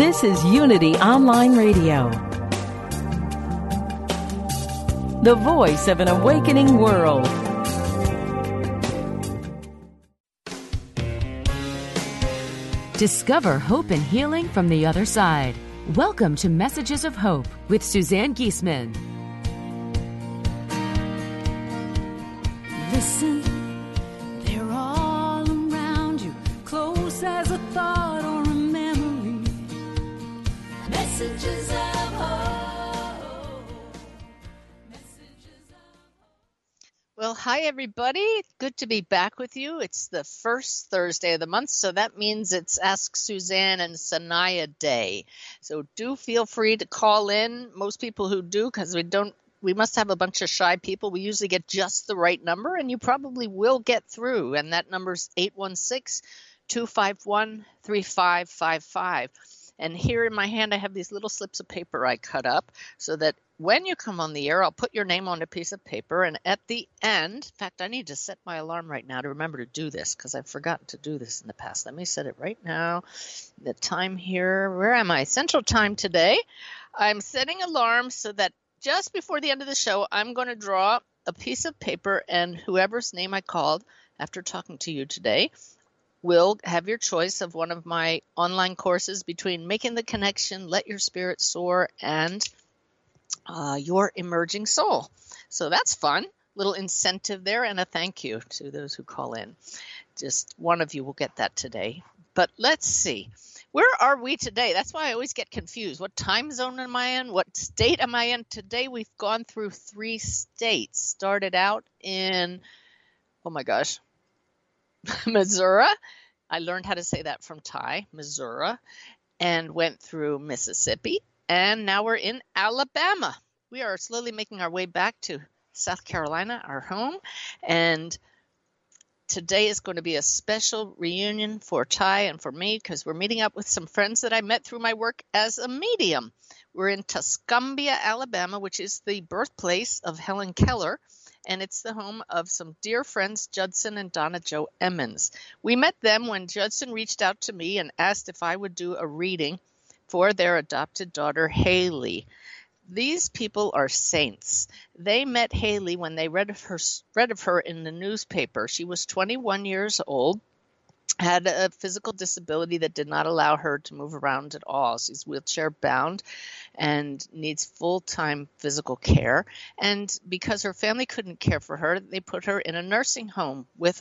This is Unity Online Radio, the voice of an awakening world. Discover hope and healing from the other side. Welcome to Messages of Hope with Suzanne Giesemann. Listen, Well, hi, everybody. Good to be back with you. It's the first Thursday of the month, so that means it's Ask Suzanne and Sanaya Day. So do feel free to call in. Most people who do, because we don't, we must have a bunch of shy people. We usually get just the right number, and you probably will get through. And that number's 816 251 3555. And here in my hand, I have these little slips of paper I cut up so that when you come on the air, I'll put your name on a piece of paper. And at the end, in fact, I need to set my alarm right now to remember to do this because I've forgotten to do this in the past. Let me set it right now. The time here, where am I? Central time today. I'm setting alarm so that just before the end of the show, I'm going to draw a piece of paper, and whoever's name I called after talking to you today will have your choice of one of my online courses between Making the Connection, Let Your Spirit Soar, and uh, Your Emerging Soul. So that's fun. Little incentive there, and a thank you to those who call in. Just one of you will get that today. But let's see. Where are we today? That's why I always get confused. What time zone am I in? What state am I in? Today we've gone through three states. Started out in, oh my gosh, Missouri. I learned how to say that from Ty, Missouri, and went through Mississippi, and now we're in Alabama. We are slowly making our way back to South Carolina, our home, and today is going to be a special reunion for Ty and for me because we're meeting up with some friends that I met through my work as a medium. We're in Tuscumbia, Alabama, which is the birthplace of Helen Keller and it's the home of some dear friends, Judson and Donna Joe Emmons. We met them when Judson reached out to me and asked if I would do a reading for their adopted daughter, Haley. These people are saints. They met Haley when they read of her read of her in the newspaper. She was 21 years old had a physical disability that did not allow her to move around at all. She's wheelchair bound and needs full time physical care. And because her family couldn't care for her, they put her in a nursing home with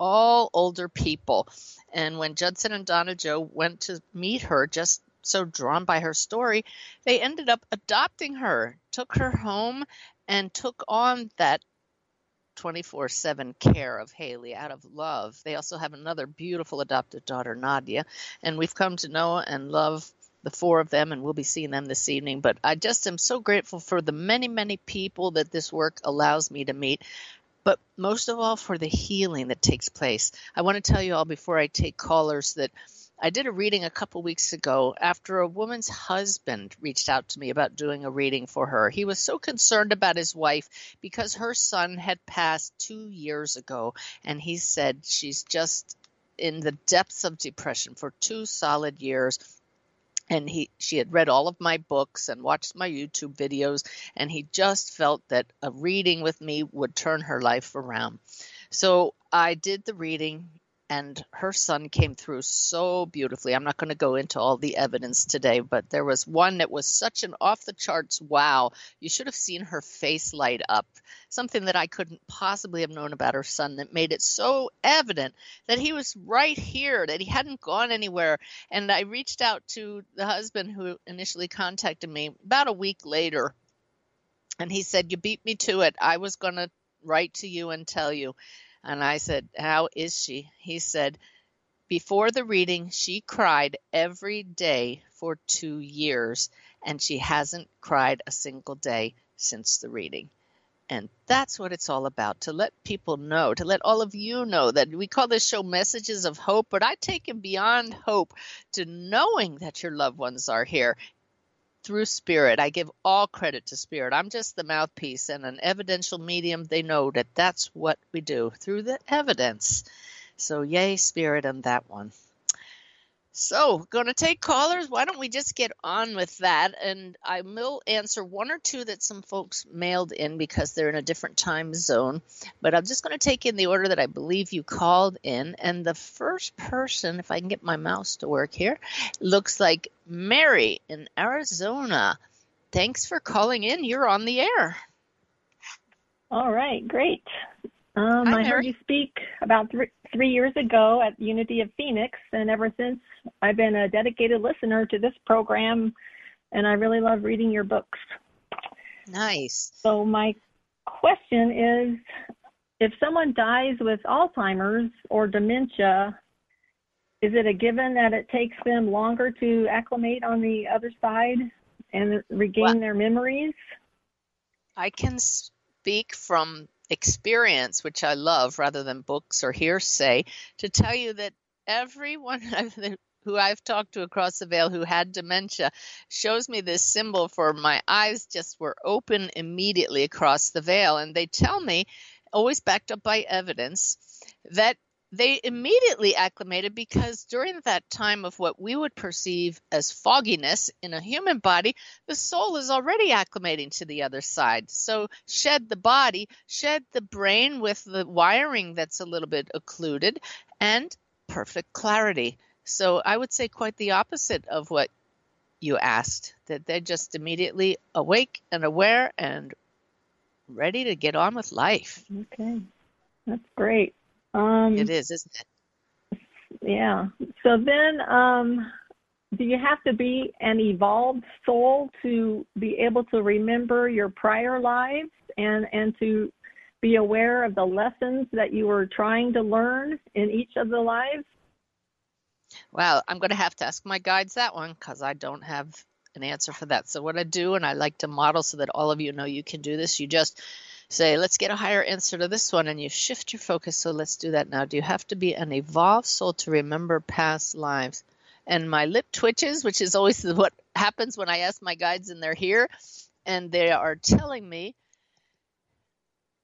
all older people. And when Judson and Donna Joe went to meet her, just so drawn by her story, they ended up adopting her, took her home, and took on that 24 7 care of Haley out of love. They also have another beautiful adopted daughter, Nadia, and we've come to know and love the four of them, and we'll be seeing them this evening. But I just am so grateful for the many, many people that this work allows me to meet. But most of all, for the healing that takes place. I want to tell you all before I take callers that I did a reading a couple weeks ago after a woman's husband reached out to me about doing a reading for her. He was so concerned about his wife because her son had passed two years ago, and he said she's just in the depths of depression for two solid years and he she had read all of my books and watched my YouTube videos and he just felt that a reading with me would turn her life around. So I did the reading and her son came through so beautifully. I'm not going to go into all the evidence today, but there was one that was such an off the charts wow. You should have seen her face light up. Something that I couldn't possibly have known about her son that made it so evident that he was right here, that he hadn't gone anywhere. And I reached out to the husband who initially contacted me about a week later. And he said, You beat me to it. I was going to write to you and tell you. And I said, How is she? He said, Before the reading, she cried every day for two years, and she hasn't cried a single day since the reading. And that's what it's all about to let people know, to let all of you know that we call this show Messages of Hope, but I take it beyond hope to knowing that your loved ones are here through spirit. I give all credit to spirit. I'm just the mouthpiece and an evidential medium. They know that that's what we do through the evidence. So, yay, spirit, on that one. So, going to take callers. Why don't we just get on with that? And I will answer one or two that some folks mailed in because they're in a different time zone. But I'm just going to take in the order that I believe you called in. And the first person, if I can get my mouse to work here, looks like Mary in Arizona. Thanks for calling in. You're on the air. All right, great. Um, Hi, I heard you speak about three, three years ago at Unity of Phoenix, and ever since I've been a dedicated listener to this program, and I really love reading your books. Nice. So my question is, if someone dies with Alzheimer's or dementia, is it a given that it takes them longer to acclimate on the other side and regain Well- their memories? I can speak from experience, which I love rather than books or hearsay, to tell you that everyone who I've talked to across the veil who had dementia shows me this symbol for my eyes just were open immediately across the veil. And they tell me, always backed up by evidence, that they immediately acclimated because during that time of what we would perceive as fogginess in a human body, the soul is already acclimating to the other side. So shed the body, shed the brain with the wiring that's a little bit occluded, and perfect clarity. So I would say quite the opposite of what you asked, that they're just immediately awake and aware and ready to get on with life. Okay, that's great. Um, It is, isn't it? Yeah. So then, um, do you have to be an evolved soul to be able to remember your prior lives and and to be aware of the lessons that you were trying to learn in each of the lives? Well, I'm going to have to ask my guides that one because I don't have an answer for that. So, what I do, and I like to model so that all of you know you can do this, you just say, let's get a higher answer to this one, and you shift your focus. So, let's do that now. Do you have to be an evolved soul to remember past lives? And my lip twitches, which is always what happens when I ask my guides and they're here, and they are telling me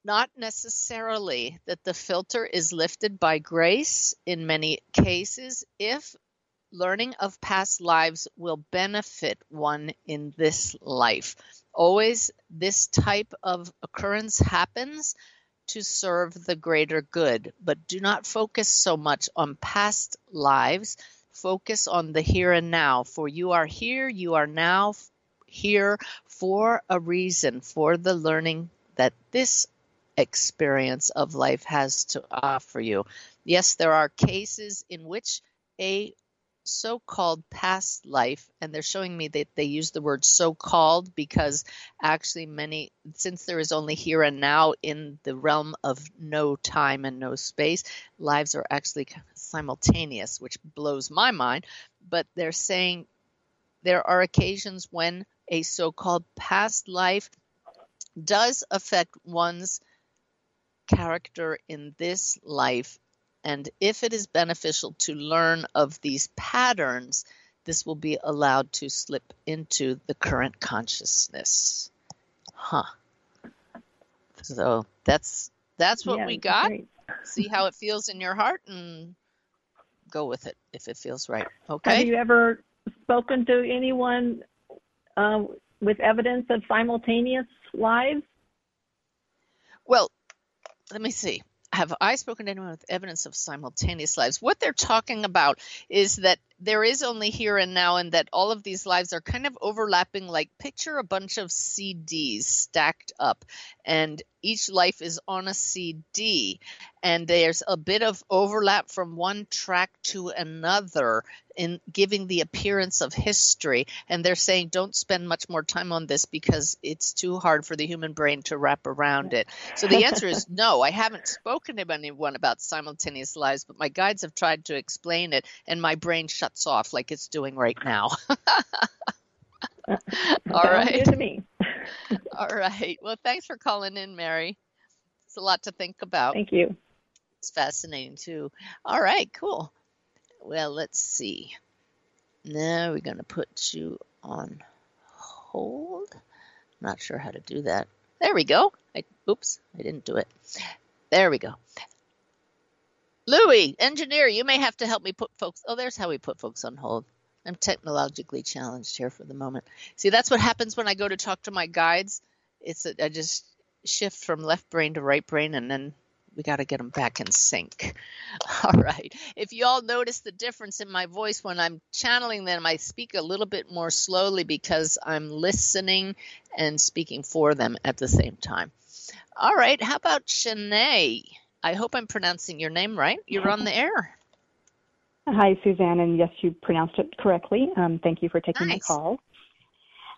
not necessarily that the filter is lifted by grace in many cases if learning of past lives will benefit one in this life. Always, this type of occurrence happens to serve the greater good, but do not focus so much on past lives. Focus on the here and now, for you are here, you are now here for a reason, for the learning that this experience of life has to offer you. Yes, there are cases in which a so called past life, and they're showing me that they use the word so called because actually, many, since there is only here and now in the realm of no time and no space, lives are actually simultaneous, which blows my mind. But they're saying there are occasions when a so called past life does affect one's character in this life. And if it is beneficial to learn of these patterns, this will be allowed to slip into the current consciousness. Huh. So that's that's what Yeah, we got. great. See how it feels in your heart and go with it if it feels right. Okay. Have you ever spoken to anyone uh, with evidence of simultaneous lives? Well, let me see. Have I spoken to anyone with evidence of simultaneous lives? What they're talking about is that there is only here and now, and that all of these lives are kind of overlapping. Like, picture a bunch of CDs stacked up, and each life is on a CD, and there's a bit of overlap from one track to another in giving the appearance of history. And they're saying, don't spend much more time on this because it's too hard for the human brain to wrap around it. So the answer is no. I haven't spoken to anyone about simultaneous lives, but my guides have tried to explain it, and my brain shuts off like it's doing right now. all right to me all right Well, thanks for calling in, Mary. It's a lot to think about. Thank you. It's fascinating too. All right, cool. Well, let's see. Now we're going to put you on hold. Not sure how to do that. There we go. I, oops, I didn't do it. There we go. Louis, engineer, you may have to help me put folks. Oh, there's how we put folks on hold. I'm technologically challenged here for the moment. See, that's what happens when I go to talk to my guides. It's a, I just shift from left brain to right brain, and then we got to get them back in sync. All right. If you all notice the difference in my voice when I'm channeling them, I speak a little bit more slowly because I'm listening and speaking for them at the same time. All right. How about Shanae? I hope I'm pronouncing your name right. You're on the air. Hi, Suzanne, and yes, you pronounced it correctly. Um, thank you for taking Nice. the call.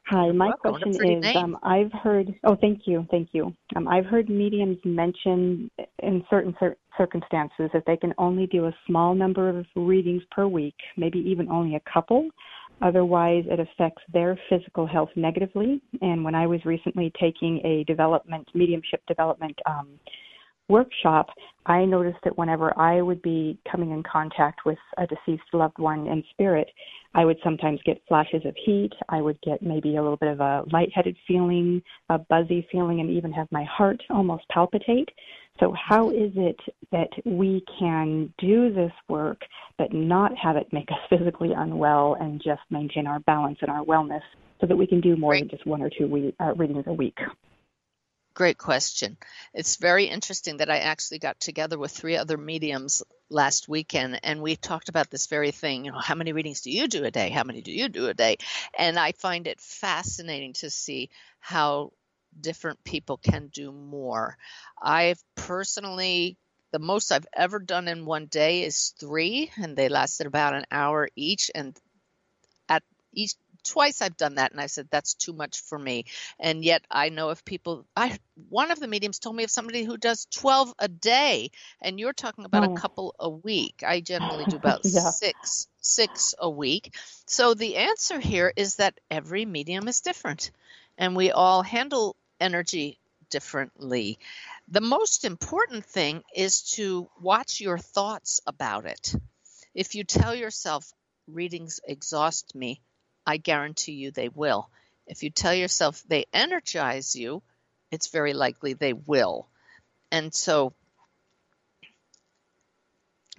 Hi, my welcome. Question is um, I've heard, oh, thank you, thank you. Um, I've heard mediums mention in certain cir- circumstances that they can only do a small number of readings per week, maybe even only a couple. Otherwise, it affects their physical health negatively. And when I was recently taking a development, mediumship development um, workshop, I noticed that whenever I would be coming in contact with a deceased loved one in spirit, I would sometimes get flashes of heat. I would get maybe a little bit of a lightheaded feeling, a buzzy feeling, and even have my heart almost palpitate. So, how is it that we can do this work but not have it make us physically unwell and just maintain our balance and our wellness so that we can do more Great. than just one or two we- uh, readings a week? Great question. It's very interesting that I actually got together with three other mediums last weekend and we talked about this very thing. You know, how many readings do you do a day? How many do you do a day? And I find it fascinating to see how different people can do more. I've personally, the most I've ever done in one day is three, and they lasted about an hour each. And at each twice I've done that and I said that's too much for me. And yet I know of people I one of the mediums told me of somebody who does 12 a day and you're talking about Oh. a couple a week. I generally do about Yeah. 6 6 a week. So the answer here is that every medium is different and we all handle energy differently. The most important thing is to watch your thoughts about it. If you tell yourself readings exhaust me, I guarantee you they will. If you tell yourself they energize you, it's very likely they will. And so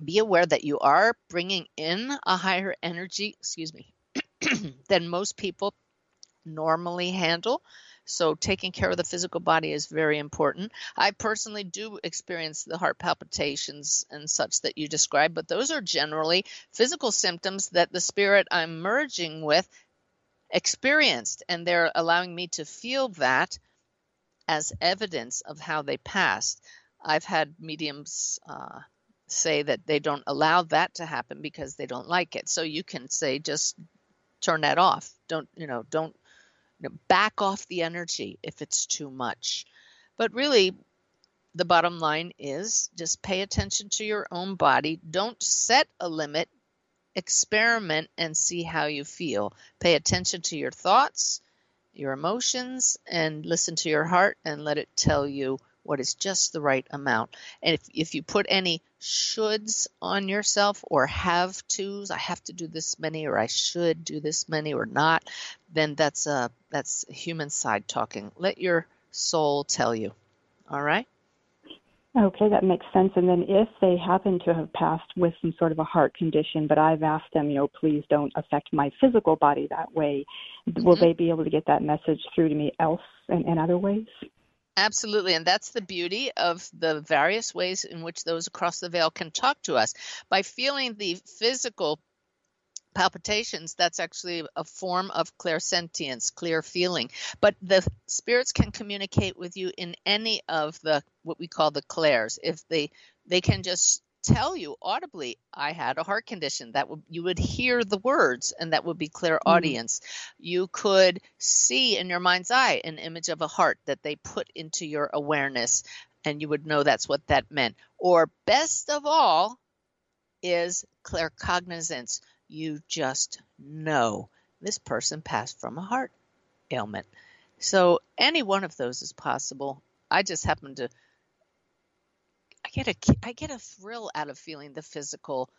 be aware that you are bringing in a higher energy, excuse me, than most people normally handle. So taking care of the physical body is very important. I personally do experience the heart palpitations and such that you described, but those are generally physical symptoms that the spirit I'm merging with experienced, and they're allowing me to feel that as evidence of how they passed. I've had mediums uh, say that they don't allow that to happen because they don't like it. So you can say, just turn that off. Don't, you know, don't you know, back off the energy if it's too much. But really, the bottom line is just pay attention to your own body. Don't set a limit. Experiment and see how you feel. Pay attention to your thoughts, your emotions, and listen to your heart and let it tell you what is just the right amount. And if, if you put any shoulds on yourself or have tos, I have to do this many or I should do this many or not, then that's a that's human side talking. Let your soul tell you. All right? Okay, that makes sense. And then if they happen to have passed with some sort of a heart condition, but I've asked them, you know, please don't affect my physical body that way, will Mhm. they be able to get that message through to me else in, in other ways? Absolutely. And that's the beauty of the various ways in which those across the veil can talk to us. By feeling the physical palpitations, that's actually a form of clairsentience, clear feeling. But the spirits can communicate with you in any of the what we call the clairs. If they they can just tell you audibly i had a heart condition that would you would hear the words and that would be clear mm. audience. You could see in your mind's eye an image of a heart that they put into your awareness and you would know that's what that meant. Or best of all is claircognizance. You just know this person passed from a heart ailment. So any one of those is possible. I just happen to get a I get a thrill out of feeling the physical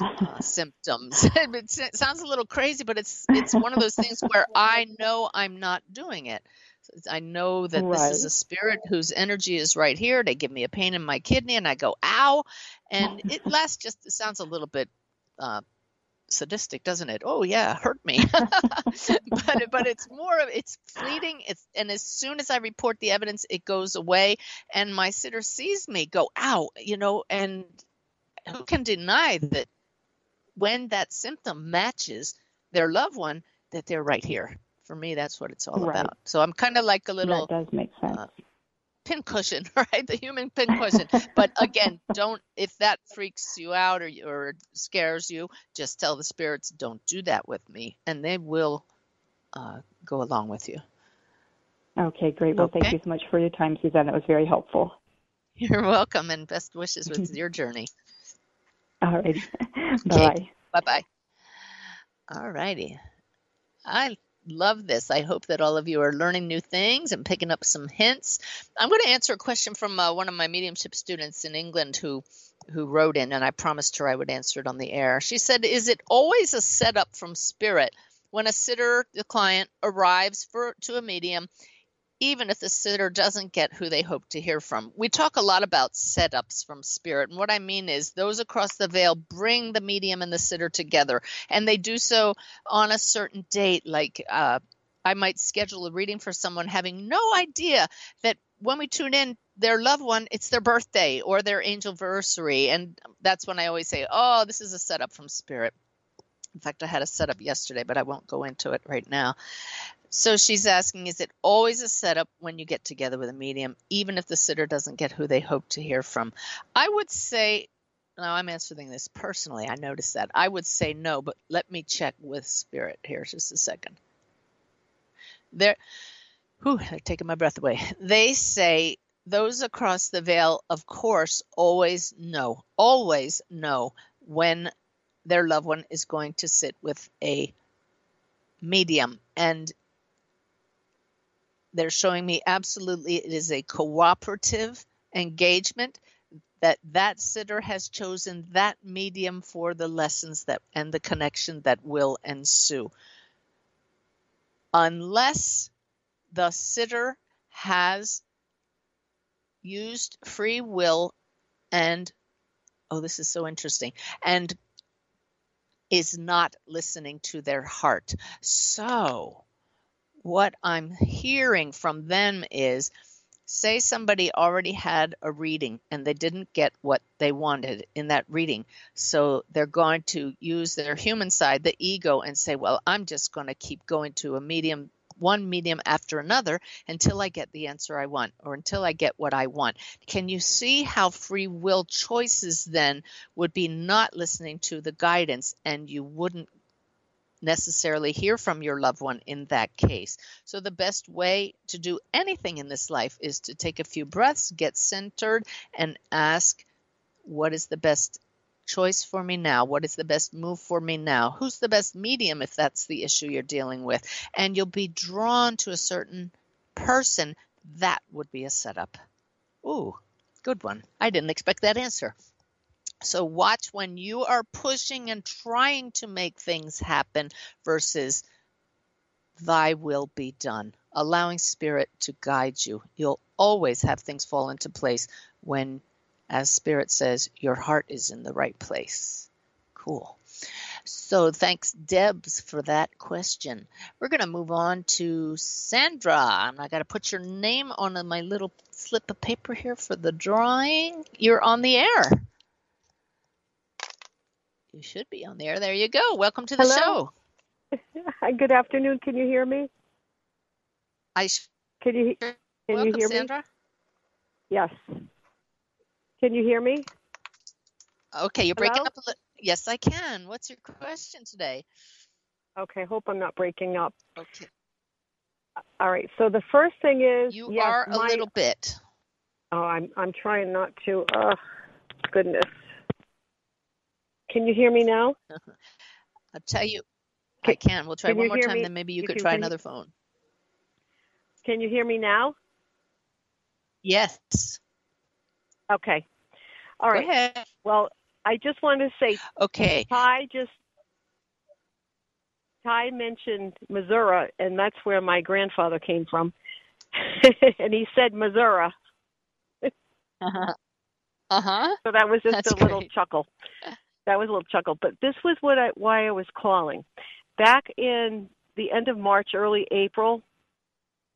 uh, symptoms. it sounds a little crazy, but it's it's one of those things where I know I'm not doing it. I know that right. this is a spirit whose energy is right here. They give me a pain in my kidney, and I go, "Ow!" And it lasts just. It sounds a little bit uh, sadistic, doesn't it? Oh yeah, hurt me. but but it's more of it's fleeting. It's and as soon as I report the evidence, it goes away, and my sitter sees me go out, you know, and who can deny that when that symptom matches their loved one, that they're right here. For me, that's what it's all right. about. So I'm kind of like a little. That does make sense. Uh, pincushion, right? The human pincushion. but again, don't if that freaks you out or or scares you, just tell the spirits, "Don't do that with me," and they will uh, go along with you. Okay, great. Well, okay. thank you so much for your time, Suzanne. That was very helpful. You're welcome, and best wishes with your journey. All right. Bye. Bye bye. All righty. I love this. I hope that all of you are learning new things and picking up some hints. I'm going to answer a question from uh, one of my mediumship students in England who who wrote in, and I promised her I would answer it on the air. She said, "Is it always a setup from spirit when a sitter, the client, arrives for to a medium?" Even if the sitter doesn't get who they hope to hear from. We talk a lot about setups from spirit. And what I mean is those across the veil bring the medium and the sitter together. And they do so on a certain date. Like uh, I might schedule a reading for someone having no idea that when we tune in, their loved one, it's their birthday or their anniversary. And that's when I always say, oh, this is a setup from spirit. In fact, I had a setup yesterday, but I won't go into it right now. So she's asking, is it always a setup when you get together with a medium, even if the sitter doesn't get who they hope to hear from? I would say, now I'm answering this personally. I noticed that. I would say no, but let me check with spirit here just a second. They're, whew, they're taking my breath away. They say those across the veil, of course, always know, always know when their loved one is going to sit with a medium. And they're showing me absolutely it is a cooperative engagement that that sitter has chosen that medium for the lessons that and the connection that will ensue. Unless the sitter has used free will and oh this is so interesting and is not listening to their heart. So what I'm hearing from them is say somebody already had a reading and they didn't get what they wanted in that reading. So they're going to use their human side, the ego, and say, well, I'm just going to keep going to a medium, one medium after another until I get the answer I want or until I get what I want. Can you see how free will choices then would be not listening to the guidance and you wouldn't necessarily hear from your loved one in that case. So, the best way to do anything in this life is to take a few breaths, get centered, and ask, What is the best choice for me now? What is the best move for me now? Who's the best medium if that's the issue you're dealing with? And you'll be drawn to a certain person. That would be a setup. Ooh, good one. I didn't expect that answer. So watch when you are pushing and trying to make things happen versus thy will be done, allowing spirit to guide you. You'll always have things fall into place when, as spirit says, your heart is in the right place. Cool. So thanks, Debs, for that question. We're going to move on to Sandra. And I got to put your name on my little slip of paper here for the drawing. You're on the air. You should be on there. There you go. Welcome to the Hello. show. Good afternoon. Can you hear me? I sh- Can you can welcome, you hear Sandra. me? Yes. Can you hear me? Okay, you're breaking up a little. Yes, I can. What's your question today? Okay. Hope I'm not breaking up. Okay, All right. So the first thing is you yes, are a my- little bit. Oh, I'm I'm trying not to. Oh, goodness. Can you hear me now? I'll tell you. Can- I can. We'll try one more time, me? then maybe you could try can- another phone. Can you hear me now? Yes. Okay. All right. Well, I just wanted to say Okay. Ty just Ty mentioned Missouri, and that's where my grandfather came from. and he said Missouri, Uh-huh. Uh-huh. so that was just That's a little great. chuckle. That was a little chuckle. But this was what I why I was calling. Back in the end of March, early April,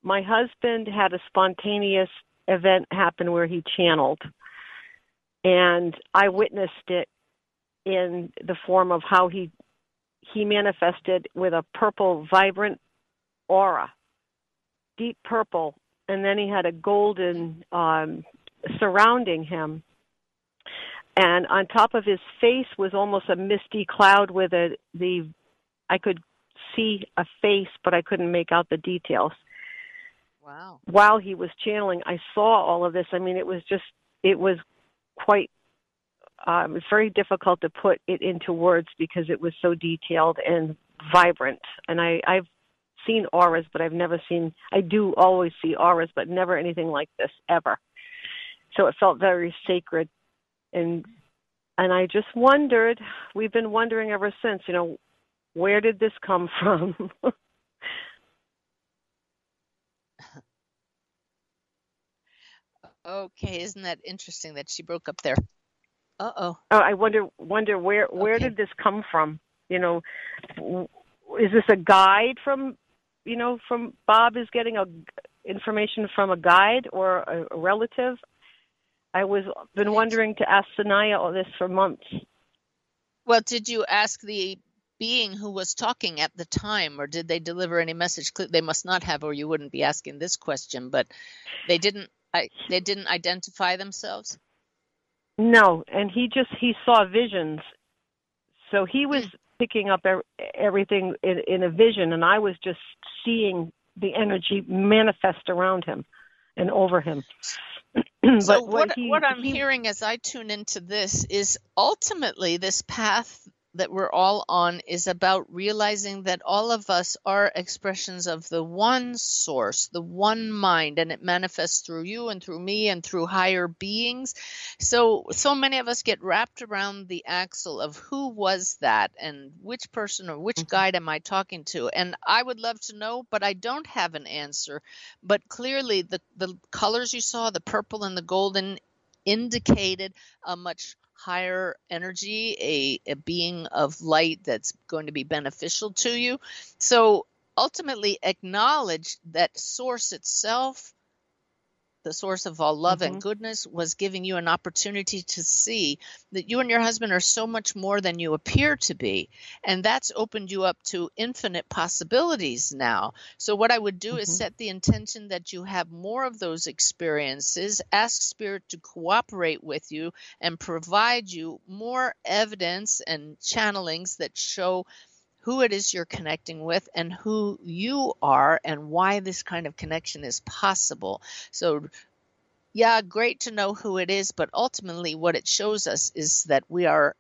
my husband had a spontaneous event happen where he channeled, and I witnessed it in the form of how he he manifested with a purple vibrant aura deep purple and then he had a golden um surrounding him and on top of his face was almost a misty cloud with a the I could see a face but I couldn't make out the details Wow. while he was channeling I saw all of this I mean it was just it was quite it's very difficult to put it into words because it was so detailed and vibrant. And I, I've seen auras, but I've never seen. I do always see auras, but never anything like this ever. So it felt very sacred, and and I just wondered. We've been wondering ever since. You know, where did this come from? Okay, isn't that interesting that she broke up there? Uh-oh. Oh, I wonder wonder where where Okay. did this come from? You know, is this a guide from you know from Bob is getting a information from a guide or a relative? I was been wondering to ask Sanaya all this for months. Well, did you ask the being who was talking at the time, or did they deliver any message? They must not have, or you wouldn't be asking this question. But they didn't. I, they didn't identify themselves. No, and he just he saw visions. So he was hmm. picking up ev- everything in, in a vision, and I was just seeing the energy manifest around him and over him. but so what he, what I'm he- hearing as I tune into this is ultimately this path that we're all on is about realizing that all of us are expressions of the one source, the one mind, and it manifests through you and through me and through higher beings. So so many of us get wrapped around the axle of who was that and which person or which mm-hmm. guide am I talking to? And I would love to know, but I don't have an answer. But clearly the the colors you saw, the purple and the golden indicated a much higher energy, a, a being of light that's going to be beneficial to you. So ultimately, acknowledge that source itself, the source of all love and mm-hmm. goodness, was giving you an opportunity to see that you and your husband are so much more than you appear to be. And that's opened you up to infinite possibilities now. So, what I would do is mm-hmm. set the intention that you have more of those experiences, ask Spirit to cooperate with you and provide you more evidence and channelings that show who it is you're connecting with and who you are and why this kind of connection is possible. So, yeah, great to know who it is, but ultimately, what it shows us is that we are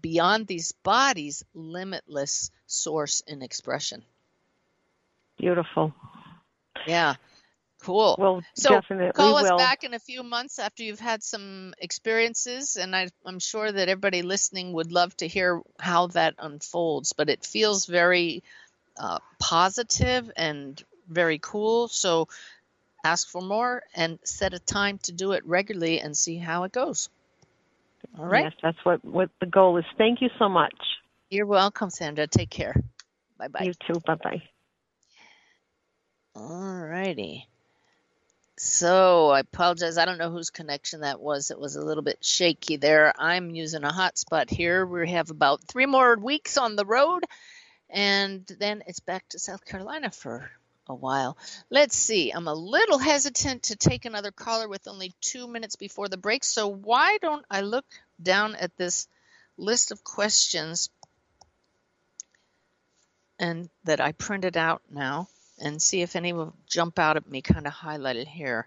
beyond these bodies, limitless source in expression. beautiful. Yeah, cool. Well, So definitely call us will. back in a few months after you've had some experiences, and I, I'm sure that everybody listening would love to hear how that unfolds. But it feels very uh, positive and very cool. So ask for more and set a time to do it regularly and see how it goes. All right. Yes, that's what what the goal is. Thank you so much. You're welcome, Sandra. Take care. Bye bye. You too. Bye bye. All righty. So I apologize. I don't know whose connection that was. It was a little bit shaky there. I'm using a hotspot here. We have about three more weeks on the road, and then it's back to South Carolina for a while. Let's see. I'm a little hesitant to take another caller with only two minutes before the break. So why don't I look down at this list of questions and that I printed out now and see if any will jump out at me kind of highlighted here.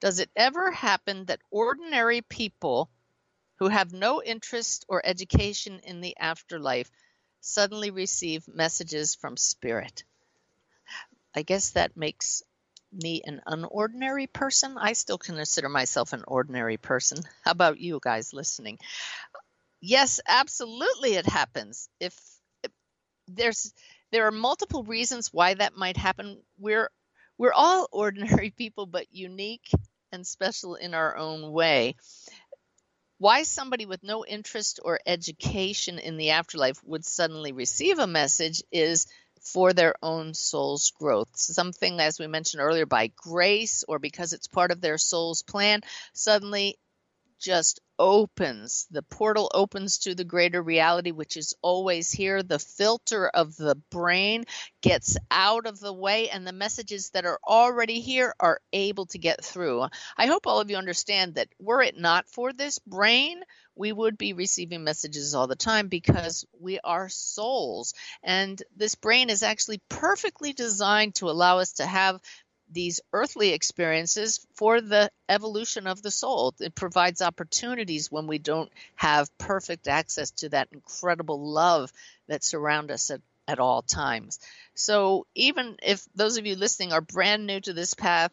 Does it ever happen that ordinary people who have no interest or education in the afterlife suddenly receive messages from spirit? I guess that makes me an unordinary person. I still consider myself an ordinary person. How about you guys listening? Yes, absolutely it happens. If, if there's there are multiple reasons why that might happen. We're we're all ordinary people but unique and special in our own way. Why somebody with no interest or education in the afterlife would suddenly receive a message is for their own soul's growth. Something, as we mentioned earlier, by grace or because it's part of their soul's plan, suddenly just opens. The portal opens to the greater reality, which is always here. The filter of the brain gets out of the way, and the messages that are already here are able to get through. I hope all of you understand that were it not for this brain, we would be receiving messages all the time because we are souls. And this brain is actually perfectly designed to allow us to have these earthly experiences for the evolution of the soul. It provides opportunities when we don't have perfect access to that incredible love that surrounds us at, at all times. So even if those of you listening are brand new to this path,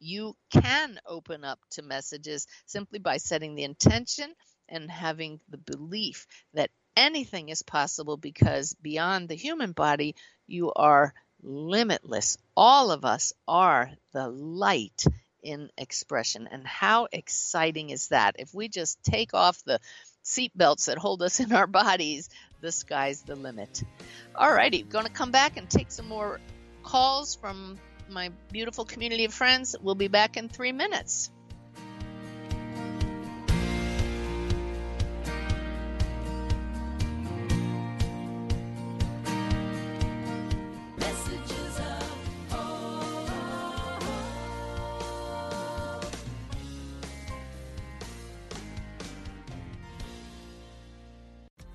you can open up to messages simply by setting the intention and having the belief that anything is possible because beyond the human body, you are limitless. All of us are the light in expression. And how exciting is that? If we just take off the seatbelts that hold us in our bodies, the sky's the limit. All righty, going to come back and take some more calls from my beautiful community of friends. We'll be back in three minutes.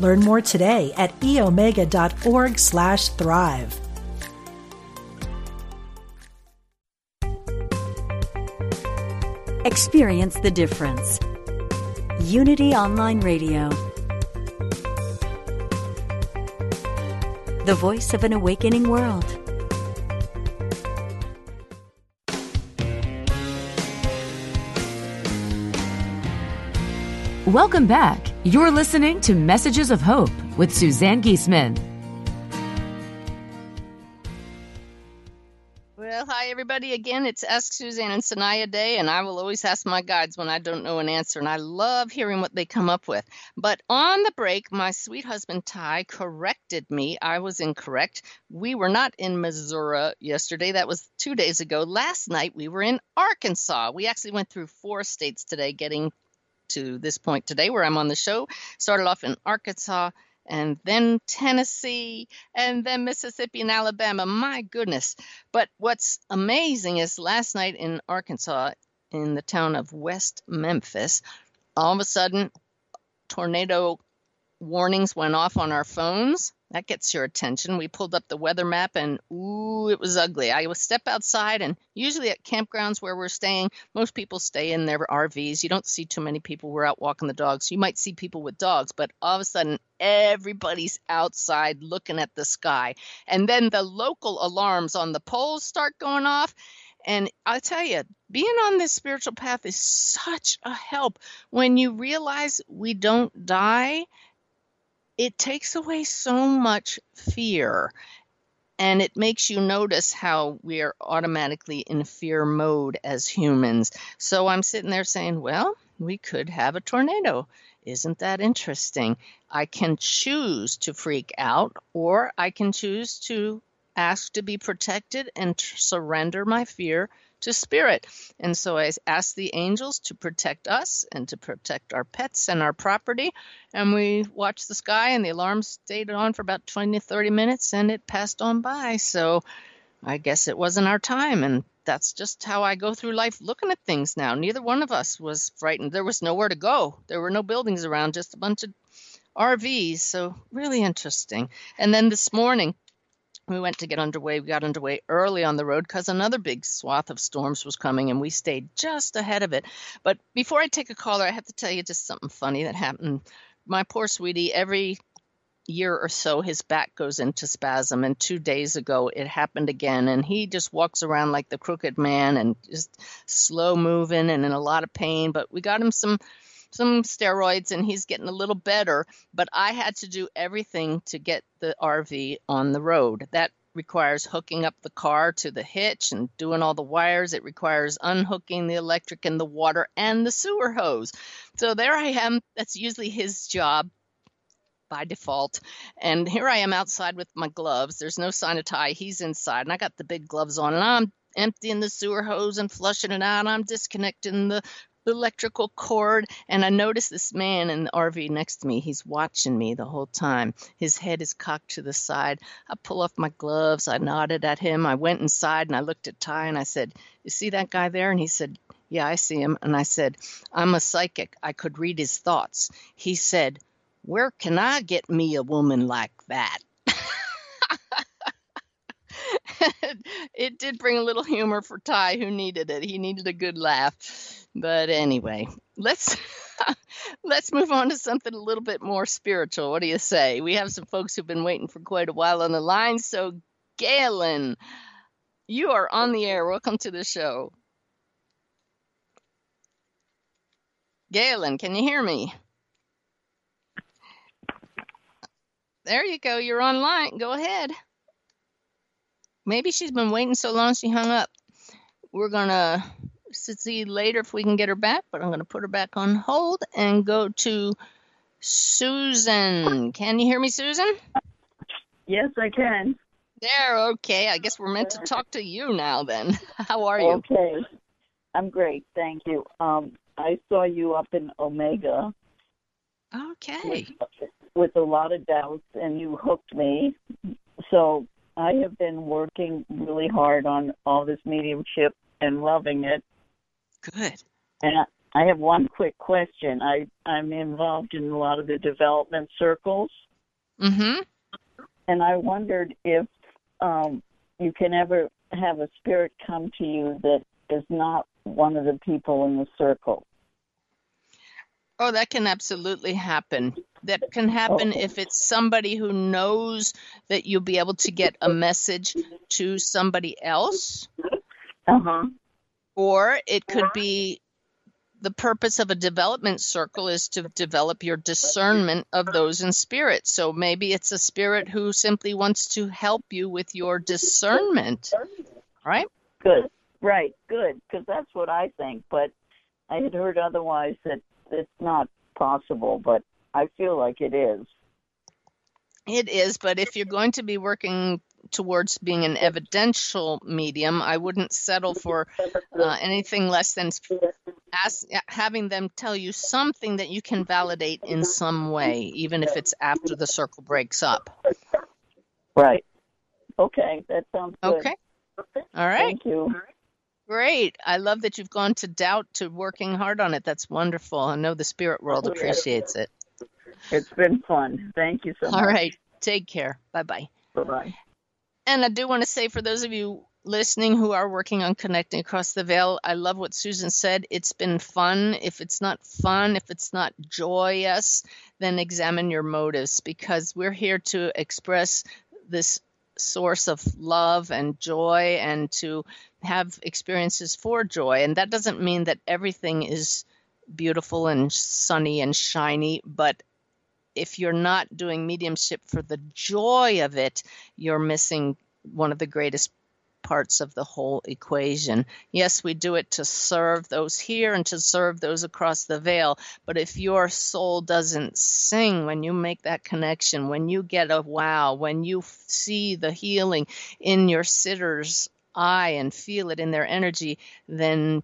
Learn more today at eomega.org slash thrive. Experience the difference. Unity Online Radio. The voice of an awakening world. Welcome back. You're listening to Messages of Hope with Suzanne Giesemann. Well, hi everybody. Again, it's Ask Suzanne and Sanaya Day, and I will always ask my guides when I don't know an answer, and I love hearing what they come up with. But on the break, my sweet husband Ty corrected me. I was incorrect. We were not in Missouri yesterday. That was two days ago. Last night, we were in Arkansas. We actually went through four states today, getting to this point today where I'm on the show. Started off in Arkansas and then Tennessee and then Mississippi and Alabama. My goodness. But what's amazing is last night in Arkansas, in the town of West Memphis, all of a sudden, tornado warnings went off on our phones. That gets your attention. We pulled up the weather map and ooh, it was ugly. I would step outside and usually at campgrounds where we're staying, most people stay in their RVs. You don't see too many people who are out walking the dogs. You might see people with dogs, but all of a sudden everybody's outside looking at the sky. And then the local alarms on the poles start going off. And I tell you, being on this spiritual path is such a help when you realize we don't die it takes away so much fear and it makes you notice how we are automatically in fear mode as humans. So I'm sitting there saying, well, we could have a tornado. Isn't that interesting? I can choose to freak out, or I can choose to ask to be protected and surrender my fear to spirit. And so I asked the angels to protect us and to protect our pets and our property. And we watched the sky, and the alarm stayed on for about 20 to 30 minutes and it passed on by. So I guess it wasn't our time. And that's just how I go through life looking at things now. Neither one of us was frightened. There was nowhere to go, there were no buildings around, just a bunch of RVs. So, really interesting. And then this morning, we went to get underway. We got underway early on the road because another big swath of storms was coming, and we stayed just ahead of it. But before I take a caller, I have to tell you just something funny that happened. My poor sweetie, every year or so, his back goes into spasm, and two days ago it happened again. And he just walks around like the crooked man and just slow moving and in a lot of pain. But we got him some some steroids and he's getting a little better. But I had to do everything to get the RV on the road. That requires hooking up the car to the hitch and doing all the wires. It requires unhooking the electric and the water and the sewer hose. So there I am. That's usually his job by default. And here I am outside with my gloves. There's no sign of Ty. He's inside, and I got the big gloves on, and I'm emptying the sewer hose and flushing it out. I'm disconnecting the electrical cord and I noticed this man in the RV next to me. He's watching me the whole time. His head is cocked to the side. I pull off my gloves. I nodded at him. I went inside and I looked at Ty and I said, You see that guy there? And he said, Yeah, I see him. And I said, I'm a psychic. I could read his thoughts. He said, Where can I get me a woman like that? it did bring a little humor for Ty, who needed it. He needed a good laugh. But anyway, let's let's move on to something a little bit more spiritual. What do you say? We have some folks who've been waiting for quite a while on the line. So, Galen, you are on the air. Welcome to the show. Galen, can you hear me? There you go. You're online. Go ahead. Maybe she's been waiting so long she hung up. We're going to see later if we can get her back, but I'm going to put her back on hold and go to Susan. Can you hear me, Susan? Yes, I can. There, okay. I guess we're meant to talk to you now then. How are you? Okay. I'm great, thank you. Um, I saw you up in Omega. Okay. With, with a lot of doubts, and you hooked me. So I have been working really hard on all this mediumship and loving it. Good. And I, have one quick question. I I'm involved in a lot of the development circles. Mhm. And I wondered if um you can ever have a spirit come to you that is not one of the people in the circle. Oh, that can absolutely happen. That can happen Okay. if it's somebody who knows that you'll be able to get a message to somebody else, Uh-huh. or it could be the purpose of a development circle is to develop your discernment of those in spirit. So maybe it's a spirit who simply wants to help you with your discernment, right? Good. Right. Good. Because that's what I think. But I had heard otherwise that it's not possible. But I feel like it is. It is, but if you're going to be working towards being an evidential medium, I wouldn't settle for uh, anything less than ask, having them tell you something that you can validate in some way, even if it's after the circle breaks up. Right. Okay. That sounds good. Okay. All right. Thank you. Great. I love that you've gone to doubt to working hard on it. That's wonderful. I know the spirit world oh, appreciates it. It's been fun. Thank you so much. All right. Take care. Bye bye. Bye bye. And I do want to say for those of you listening who are working on connecting across the veil, I love what Susan said. It's been fun. If it's not fun, if it's not joyous, then examine your motives because we're here to express this source of love and joy and to have experiences for joy. And that doesn't mean that everything is beautiful and sunny and shiny, but if you're not doing mediumship for the joy of it, you're missing one of the greatest parts of the whole equation. Yes, we do it to serve those here and to serve those across the veil, but if your soul doesn't sing when you make that connection, when you get a wow, when you see the healing in your sitter's eye and feel it in their energy, then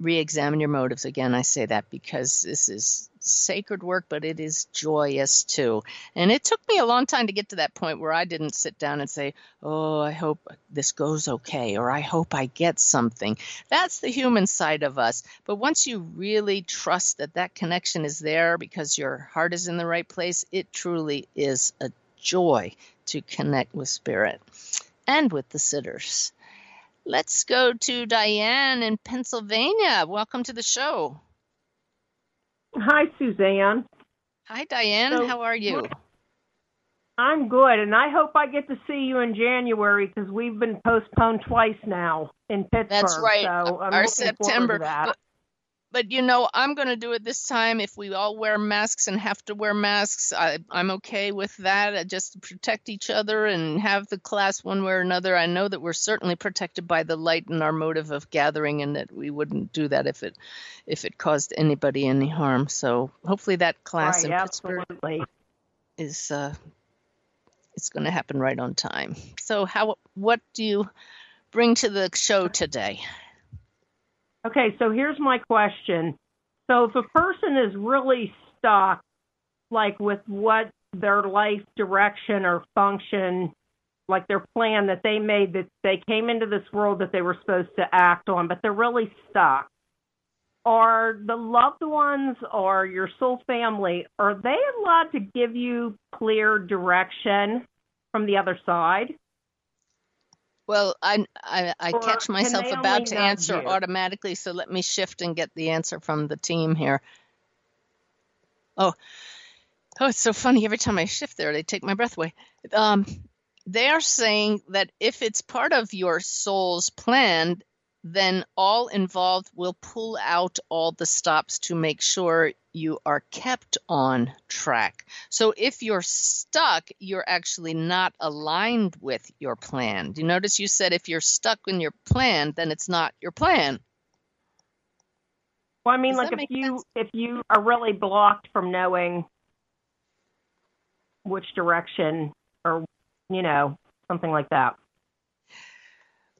re-examine your motives. Again i say that because this is sacred work but it is joyous too. And it took me a long time to get to that point where i didn't sit down and say oh i hope this goes okay or i hope i get something. That's the human side of us. But once you really trust that that connection is there because your heart is in the right place it truly is a joy to connect with spirit and with the sitters Let's go to Diane in Pennsylvania. Welcome to the show. Hi, Suzanne. Hi, Diane. So, How are you? I'm good, and I hope I get to see you in January because we've been postponed twice now in Pittsburgh. That's right. So I'm Our September. to that. But, you know, I'm going to do it this time. If we all wear masks and have to wear masks, I, I'm okay with that. uh, Just to protect each other and have the class one way or another. I know that we're certainly protected by the light and our motive of gathering, and that we wouldn't do that if it if it caused anybody any harm. So hopefully that class right, in Pittsburgh absolutely. is uh, it's going to happen right on time. So how what do you bring to the show today? Okay, so here's my question. So if a person is really stuck, like with what their life direction or function, like their plan that they made that they came into this world that they were supposed to act on, but they're really stuck, are the loved ones or your soul family, are they allowed to give you clear direction from the other side? Well, I I, I catch myself about to answer you? automatically, so let me shift and get the answer from the team here. Oh, oh, it's so funny. Every time I shift there, they take my breath away. Um, they are saying that if it's part of your soul's plan, then all involved will pull out all the stops to make sure you are kept on track. So if you're stuck, you're actually not aligned with your plan. Do you notice you said if you're stuck in your plan, then it's not your plan? Well, I mean, Does like if you if you are really blocked from knowing which direction or you know something like that.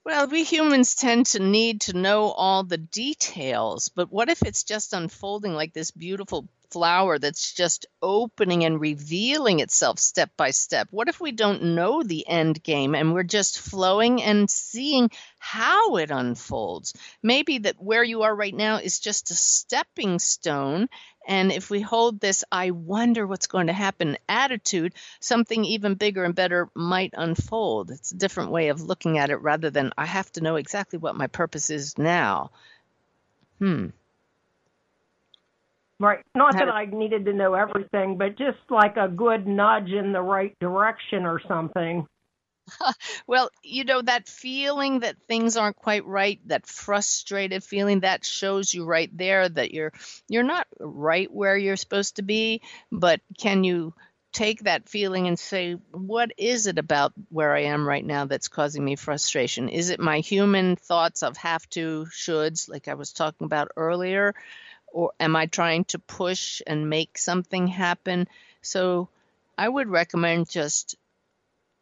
Well, we humans tend to need to know all the details, but what if it's just unfolding like this beautiful flower that's just opening and revealing itself step by step? What if we don't know the end game and we're just flowing and seeing how it unfolds? Maybe that where you are right now is just a stepping stone. And if we hold this, I wonder what's going to happen attitude, something even bigger and better might unfold. It's a different way of looking at it rather than I have to know exactly what my purpose is now. Hmm. Right. Not that I needed to know everything, but just like a good nudge in the right direction or something. Well, you know, that feeling that things aren't quite right, that frustrated feeling, that shows you right there that you're you're not right where you're supposed to be, but can you take that feeling and say, what is it about where I am right now that's causing me frustration? Is it my human thoughts of have to, shoulds, like I was talking about earlier? Or am I trying to push and make something happen? So I would recommend just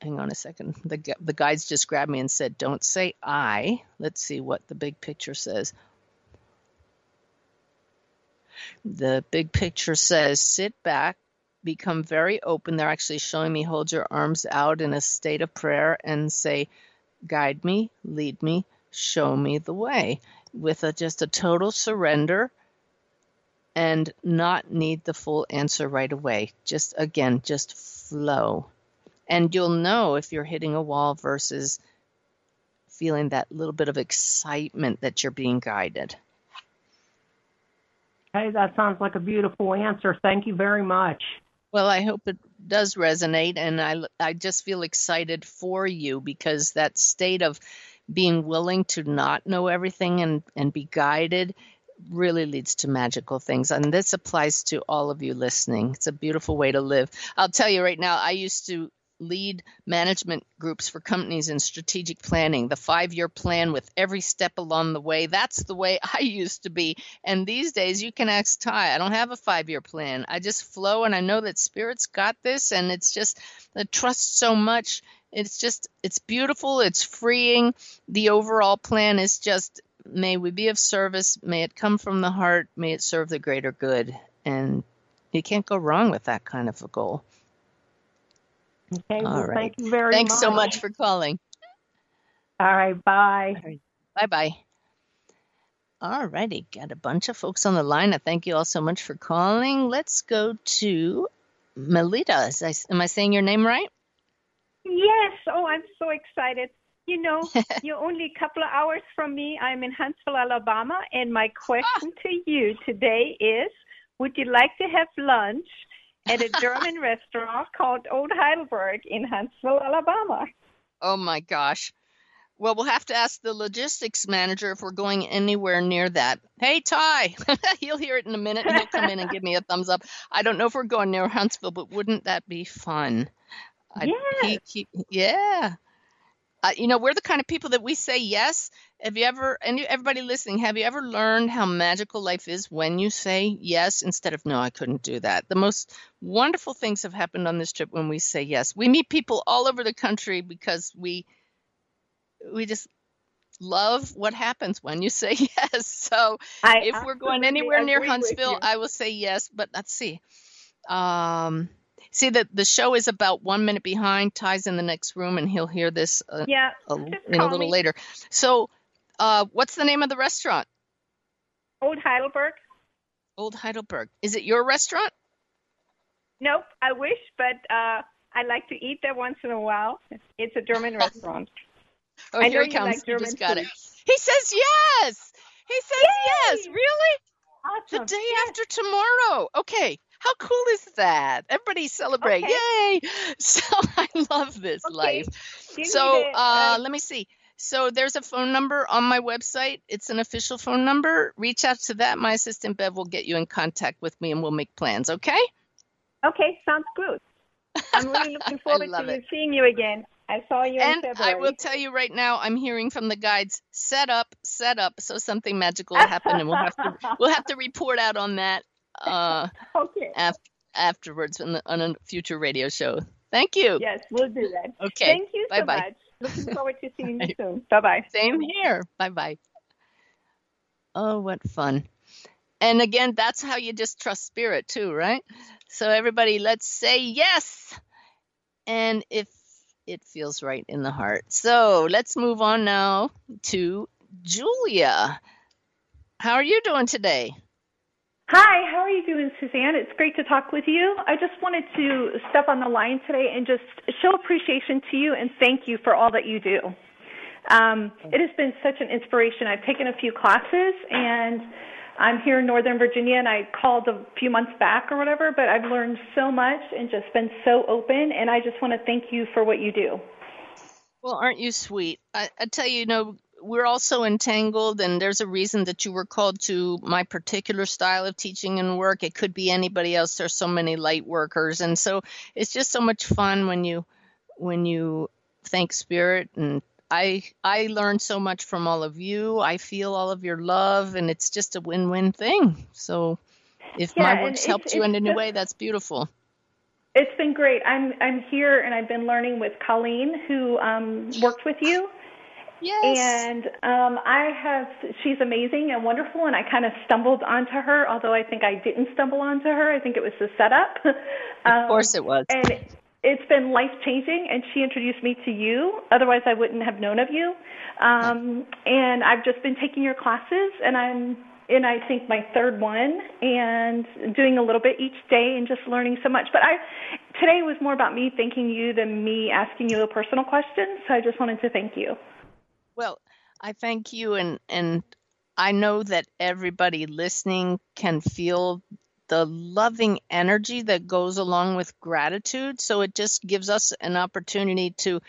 hang on a second. The the guides just grabbed me and said, "Don't say I." Let's see what the big picture says. The big picture says, "Sit back, become very open." They're actually showing me hold your arms out in a state of prayer and say, "Guide me, lead me, show me the way." With a, just a total surrender and not need the full answer right away. Just again, just flow And you'll know if you're hitting a wall versus feeling that little bit of excitement that you're being guided. Hey, that sounds like a beautiful answer. Thank you very much. Well, I hope it does resonate, and I, I just feel excited for you because that state of being willing to not know everything and, and be guided really leads to magical things. And this applies to all of you listening. It's a beautiful way to live. I'll tell you right now, I used to lead management groups for companies in strategic planning, the five year plan with every step along the way. That's the way I used to be. And these days, you can ask Ty, I don't have a five year plan. I just flow and I know that Spirit's got this. And it's just, I trust so much. It's just, it's beautiful. It's freeing. The overall plan is just, may we be of service. May it come from the heart. May it serve the greater good. And you can't go wrong with that kind of a goal. Okay, All well, right. thank you very much. Thanks much. so much for calling. All right, bye. Bye bye. All righty, got a bunch of folks on the line. I thank you all so much for calling. Let's go to Melita. Is I, am I saying your name right? Yes. Oh, I'm so excited. You know, you're only a couple of hours from me. I'm in Huntsville, Alabama, and my question ah! to you today is Would you like to have lunch at a German restaurant called Old Heidelberg in Huntsville, Alabama? Oh my gosh. Well, we'll have to ask the logistics manager if we're going anywhere near that. Hey, Ty, he'll hear it in a minute and he'll come in and give me a thumbs up. I don't know if we're going near Huntsville, but wouldn't that be fun? I- he- he- yeah. Uh, you know, we're the kind of people that we say yes. Have you ever, and everybody listening, have you ever learned how magical life is when you say yes instead of no, I couldn't do that? The most wonderful things have happened on this trip when we say yes. We meet people all over the country because we we just love what happens when you say yes. So I if we're going anywhere near Huntsville. I will say yes. But let's see. Um, see that the show is about one minute behind. Ty's in the next room, and he'll hear this uh, Yeah, a, in a little me. later. So, uh, what's the name of the restaurant? Old Heidelberg? Old Heidelberg. Is it your restaurant? Nope, I wish, but uh, I like to eat there once in a while. It's a German restaurant. Oh, I here he comes. like German just got food. it. He says yes. He says yes. Really? Awesome. The day after tomorrow. Okay. How cool is that? Everybody celebrate. Yay. So I love this life. You So a- uh, uh, let me see. So there's a phone number on my website. It's an official phone number. Reach out to that. My assistant Bev will get you in contact with me and we'll make plans, okay? Okay, sounds good. I'm really looking forward to it. seeing you again. I saw you in And. I will tell you right now, I'm hearing from the guides, set up, set up, so something magical will happen, and we'll have to we'll have to report out on that uh, okay. af- afterwards on, the, on a future radio show. Thank you. Yes, we'll do that. Okay. Thank you so Bye-bye. much. Looking forward to seeing you soon. Bye bye. Same here. Bye bye. Oh, what fun. And again, that's how you just trust spirit too, right? So everybody, let's say yes. And if it feels right in the heart. So let's move on now to Julia. How are you doing today? Hi, how are you doing, Suzanne? It's great to talk with you. I just wanted to step on the line today and just show appreciation to you and thank you for all that you do. Um, it has been such an inspiration. I've taken a few classes and I'm here in Northern Virginia and I called a few months back or whatever, but I've learned so much and just been so open and I just want to thank you for what you do. Well, aren't you sweet? I, I tell you, you know, we're also entangled, and there's a reason that you were called to my particular style of teaching and work. It could be anybody else. There's so many light workers, and so it's just so much fun when you when you thank spirit and I I learn so much from all of you. I feel all of your love, and it's just a win-win thing. So, if Yeah, my work's helped you in any just- way, that's beautiful. It's been great. I'm I'm here and I've been learning with Colleen who um, worked with you. Yes. And um, I have she's amazing and wonderful and I kind of stumbled onto her, although I think I didn't stumble onto her. I think it was the setup. um, Of course, it was. And it, it's been life changing and she introduced me to you. Otherwise I wouldn't have known of you. Um, and I've just been taking your classes and I'm in I think my third one and doing a little bit each day and just learning so much. But I today was more about me thanking you than me asking you a personal question. So I just wanted to thank you. Well, I thank you and and I know that everybody listening can feel the loving energy that goes along with gratitude. So it just gives us an opportunity to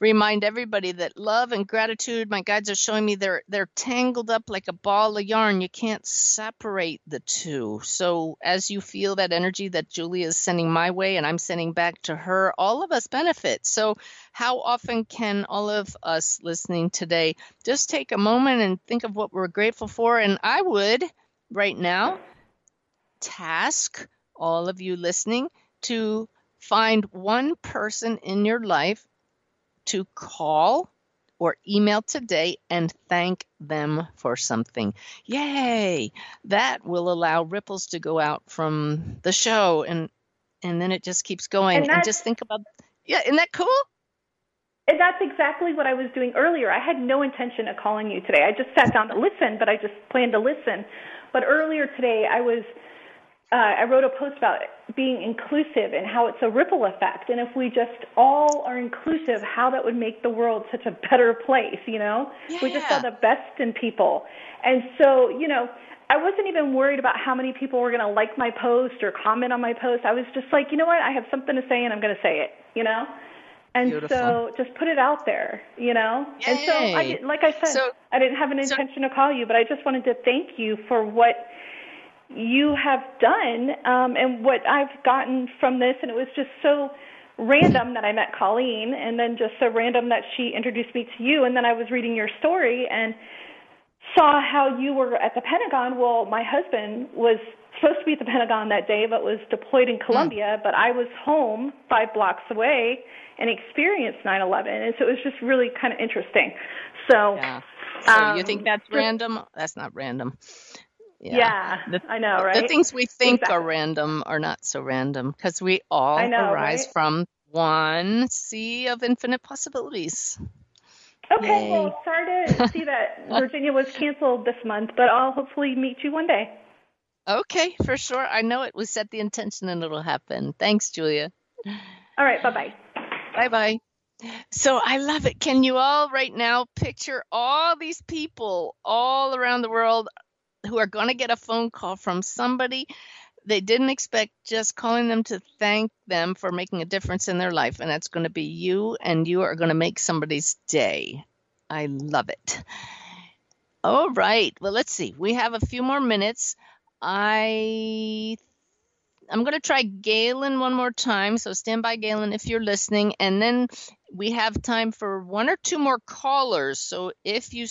remind everybody that love and gratitude my guides are showing me they're they're tangled up like a ball of yarn. You can't separate the two. So as you feel that energy that julia is sending my way and i'm sending back to her all of us benefit. So how often can all of us listening today just take a moment and think of what we're grateful for? And i would right now task all of you listening to find one person in your life to call or email today and thank them for something. Yay! That will allow ripples to go out from the show and and then it just keeps going and, and just think about yeah, isn't that cool? And that's exactly what I was doing earlier. I had no intention of calling you today. I just sat down to listen, but I just planned to listen. But earlier today I was uh, I wrote a post about being inclusive and how it's a ripple effect. And if we just all are inclusive, how that would make the world such a better place, you know? Yeah. We just saw the best in people. And so, you know, I wasn't even worried about how many people were going to like my post or comment on my post. I was just like, you know what? I have something to say and I'm going to say it, you know? And Beautiful. so just put it out there, you know? Yay. And so, I, like I said, So- I didn't have an intention to call you, but I just wanted to thank you for what you have done um, and what I've gotten from this. And it was just so random that I met Colleen, and then just so random that she introduced me to you. And then I was reading your story and saw how you were at the Pentagon. Well, my husband was supposed to be at the Pentagon that day, but was deployed in Colombia. But I was home five blocks away and experienced 9/11, and so it was just really kind of interesting. So, Yeah. So you um, think that's random? That's not random. Yeah, The, I know, right? the things we think are random are not so random because we all know, arise right? from one sea of infinite possibilities. Okay, Yay. well, sorry to see that Virginia was canceled this month, but I'll hopefully meet you one day. Okay, for sure. I know it. We set the intention and it'll happen. Thanks, Julia. All right, bye bye. Bye bye. So I love it. Can you all right now picture all these people all around the world who are going to get a phone call from somebody they didn't expect, just calling them to thank them for making a difference in their life? And that's going to be you, and you are going to make somebody's day. I love it. All right. Well, let's see. We have a few more minutes. I I'm going to try Galen one more time. So stand by, Galen, if you're listening. And then we have time for one or two more callers. So if you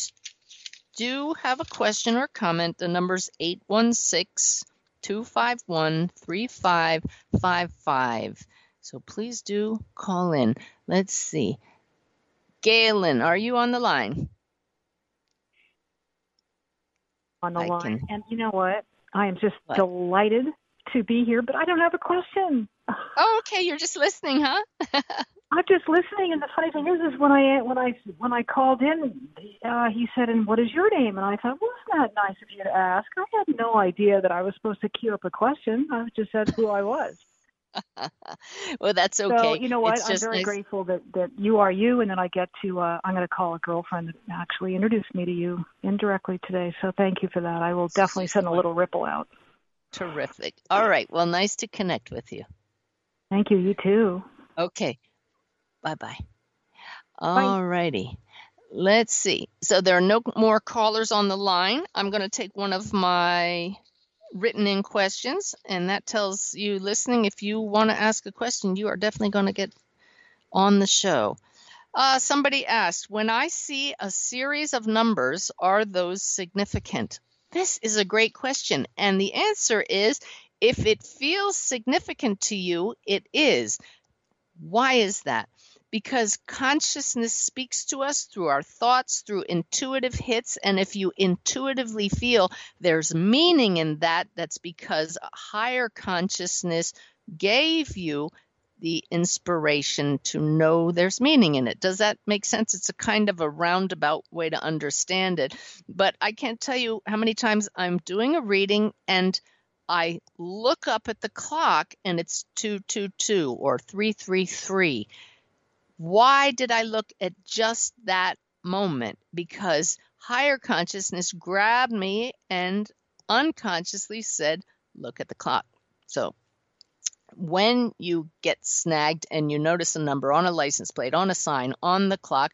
do have a question or comment, the number's 816 251 3555. So please do call in. Let's see. Galen, are you on the line? on the I line. can- And you know what? I am just What? delighted to be here, but I don't have a question. Oh, okay. You're just listening, huh? I'm just listening, and the funny thing is, is when I when I when I called in, uh, he said, "And what is your name?" And I thought, "Well, isn't that nice of you to ask?" I had no idea that I was supposed to queue up a question. I just said who I was. well, that's okay. So you know what? It's I'm very nice- grateful that that you are you, and then I get to uh, I'm going to call a girlfriend that actually introduced me to you indirectly today. So thank you for that. I will definitely send a little ripple out. Terrific. All right. Well, nice to connect with you. Thank you. You too. Okay. Bye bye. All righty. Let's see. So there are no more callers on the line. I'm going to take one of my written in questions, and that tells you listening if you want to ask a question, you are definitely going to get on the show. Uh, somebody asked, when I see a series of numbers, are those significant? This is a great question. And the answer is if it feels significant to you, it is. Why is that? Because consciousness speaks to us through our thoughts, through intuitive hits. And if you intuitively feel there's meaning in that, that's because a higher consciousness gave you the inspiration to know there's meaning in it. Does that make sense? It's a kind of a roundabout way to understand it. But I can't tell you how many times I'm doing a reading and I look up at the clock and it's 222 or 333. Why did I look at just that moment? Because higher consciousness grabbed me and unconsciously said, Look at the clock. So when you get snagged and you notice a number on a license plate, on a sign, on the clock,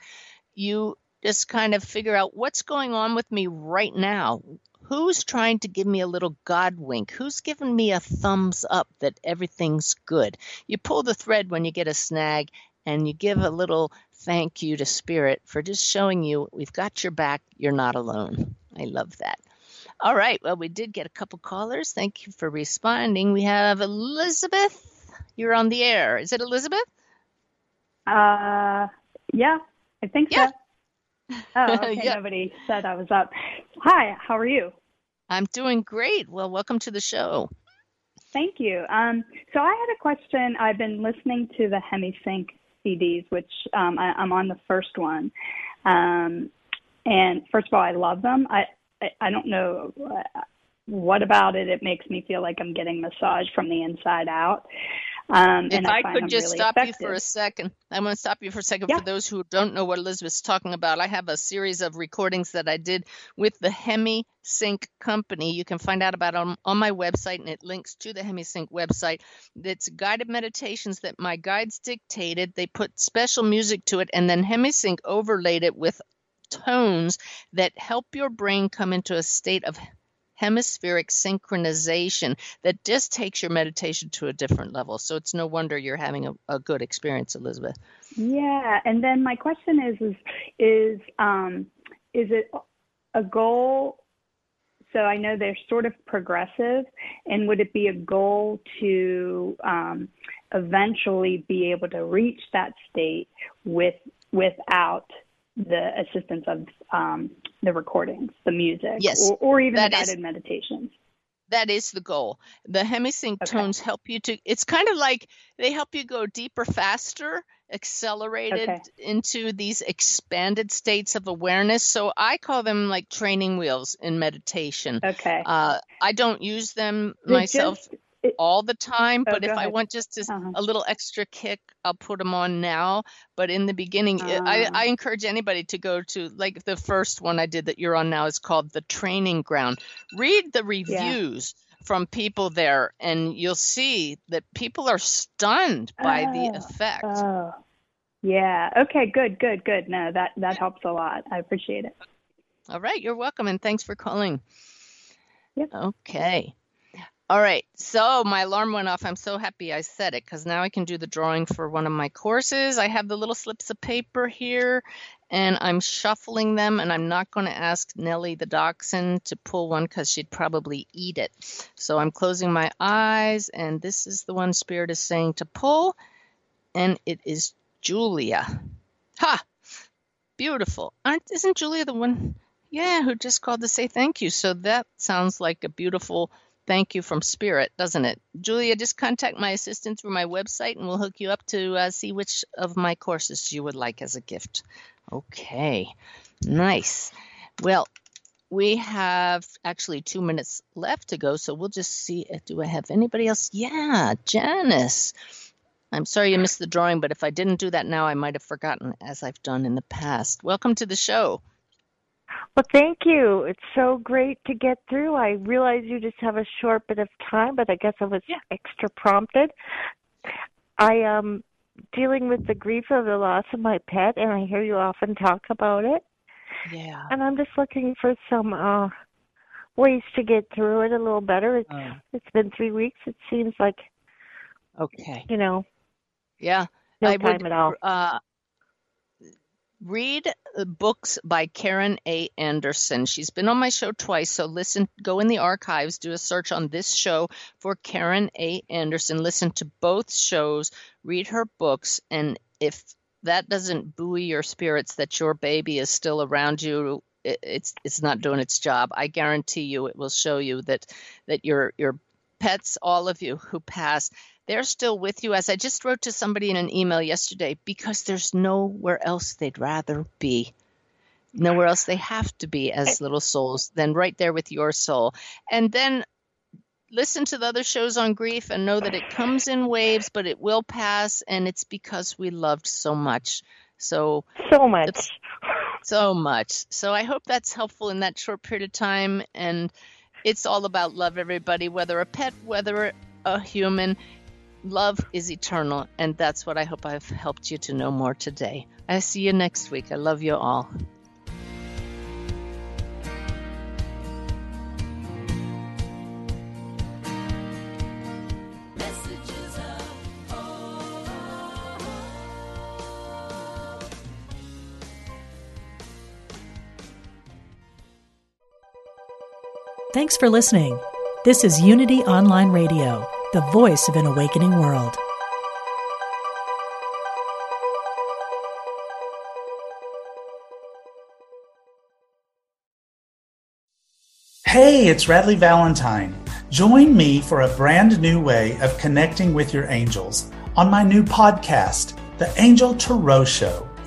you just kind of figure out what's going on with me right now. Who's trying to give me a little God wink? Who's giving me a thumbs up that everything's good? You pull the thread when you get a snag and you give a little thank you to Spirit for just showing you we've got your back. You're not alone. I love that. All right. Well, we did get a couple callers. Thank you for responding. We have Elizabeth. You're on the air. Is it Elizabeth? Uh, yeah, I think yeah. so. Oh, okay. Yeah. Nobody said I was up. Hi, how are you? I'm doing great. Well, welcome to the show. Thank you. Um, so I had a question. I've been listening to the HemiSync CDs, which um, I, I'm on the first one. Um, and first of all, I love them. I I, I don't know uh, what about it. It makes me feel like I'm getting massage from the inside out. Um, If I, I, could just really stop you for a second, I'm going to stop you for a second. Yeah. For those who don't know what Elizabeth's talking about, I have a series of recordings that I did with the Hemi Sync company. You can find out about on, on my website, and it links to the Hemi Sync website. It's guided meditations that my guides dictated. They put special music to it, and then Hemi Sync overlaid it with tones that help your brain come into a state of hemispheric synchronization that just takes your meditation to a different level. So it's no wonder you're having a, a good experience, Elizabeth. Yeah, and then my question is is is um is it a goal so I know they're sort of progressive and would it be a goal to um eventually be able to reach that state with without the assistance of um the recordings, the music Yes, or, or even that is- guided meditations. That is the goal. The hemisync tones help you to, it's kind of like they help you go deeper, faster, accelerated Okay. into these expanded states of awareness. So I call them like training wheels in meditation. Okay. Uh, I don't use them It myself just- all the time, Oh, but if go I want just a, Uh-huh. a little extra kick, I'll put them on now. But in the beginning, I, Ah. I encourage anybody to go to like the first one I did that you're on now is called the training ground. Read the reviews from people there, and you'll see that people are stunned by the Oh, effect. Oh, yeah. Okay. Good. Good. Good. No, that that helps a lot. I appreciate it. All right, you're welcome, and thanks for calling. Yep. Okay. All right, so my alarm went off. I'm so happy I said it because now I can do the drawing for one of my courses. I have the little slips of paper here and I'm shuffling them, and I'm not going to ask Nellie the dachshund to pull one because she'd probably eat it. So I'm closing my eyes, and this is the one Spirit is saying to pull, and it is Julia. Ha! Beautiful. Aren't, isn't Julia the one? Yeah, who just called to say thank you. So that sounds like a beautiful thank you from Spirit, doesn't it? Julia, just contact my assistant through my website and we'll hook you up to uh, see which of my courses you would like as a gift. Okay, nice. Well, we have actually two minutes left to go, so we'll just see. Do I have anybody else? Yeah, Janice. I'm sorry you missed the drawing, but if I didn't do that now, I might have forgotten, as I've done in the past. Welcome to the show. Well, thank you. It's so great to get through. I realize you just have a short bit of time, but I guess I was extra prompted. I am dealing with the grief of the loss of my pet, and I hear you often talk about it. Yeah. And I'm just looking for some uh ways to get through it a little better. It's Oh. it's been three weeks. It seems like Okay. you know Yeah. no I time would, at all. Uh, read uh, books by Karen A. Anderson. She's been on my show twice, so listen, go in the archives, do a search on this show for Karen A. Anderson. Listen to both shows, read her books, and if that doesn't buoy your spirits that your baby is still around you, it, it's it's not doing its job. I guarantee you, it will show you that that your your pets, all of you who pass, they're still with you. As I just wrote to somebody in an email yesterday, because there's nowhere else they'd rather be. Nowhere else they have to be as little souls than right there with your soul. And then listen to the other shows on grief and know that it comes in waves, but it will pass, and it's because we loved so much. So so much, so much. So I hope that's helpful in that short period of time. And it's all about love, everybody, whether a pet, whether a human. Love is eternal, and that's what I hope I've helped you to know more today. I see you next week. I love you all. Thanks for listening. This is Unity Online Radio, the voice of an awakening world. Hey, it's Radleigh Valentine. Join me for a brand new way of connecting with your angels on my new podcast, The Angel Tarot Show.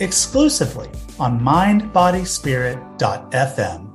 exclusively on mindbodyspirit.fm.